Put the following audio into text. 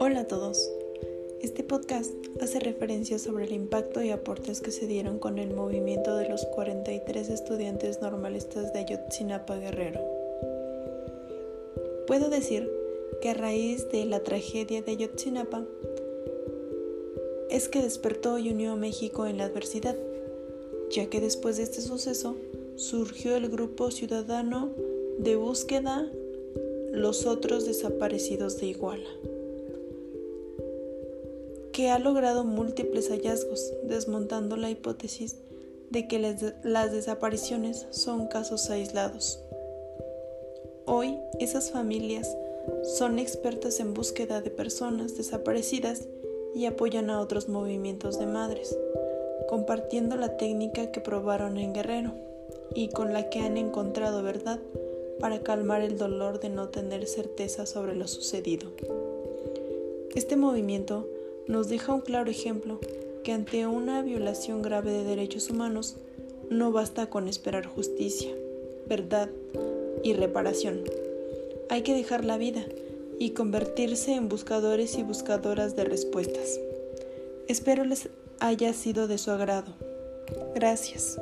Hola a todos. Este podcast hace referencia sobre el impacto y aportes que se dieron con el movimiento de los 43 estudiantes normalistas de Ayotzinapa Guerrero. Puedo decir que a raíz de la tragedia de Ayotzinapa es que despertó y unió a México en la adversidad, ya que después de este suceso surgió el grupo ciudadano de búsqueda Los otros desaparecidos de Iguala que ha logrado múltiples hallazgos, desmontando la hipótesis de que las desapariciones son casos aislados. Hoy esas familias son expertas en búsqueda de personas desaparecidas y apoyan a otros movimientos de madres, compartiendo la técnica que probaron en Guerrero y con la que han encontrado verdad para calmar el dolor de no tener certeza sobre lo sucedido. Este movimiento nos deja un claro ejemplo que ante una violación grave de derechos humanos no basta con esperar justicia, verdad y reparación. Hay que dejar la vida y convertirse en buscadores y buscadoras de respuestas. Espero les haya sido de su agrado. Gracias.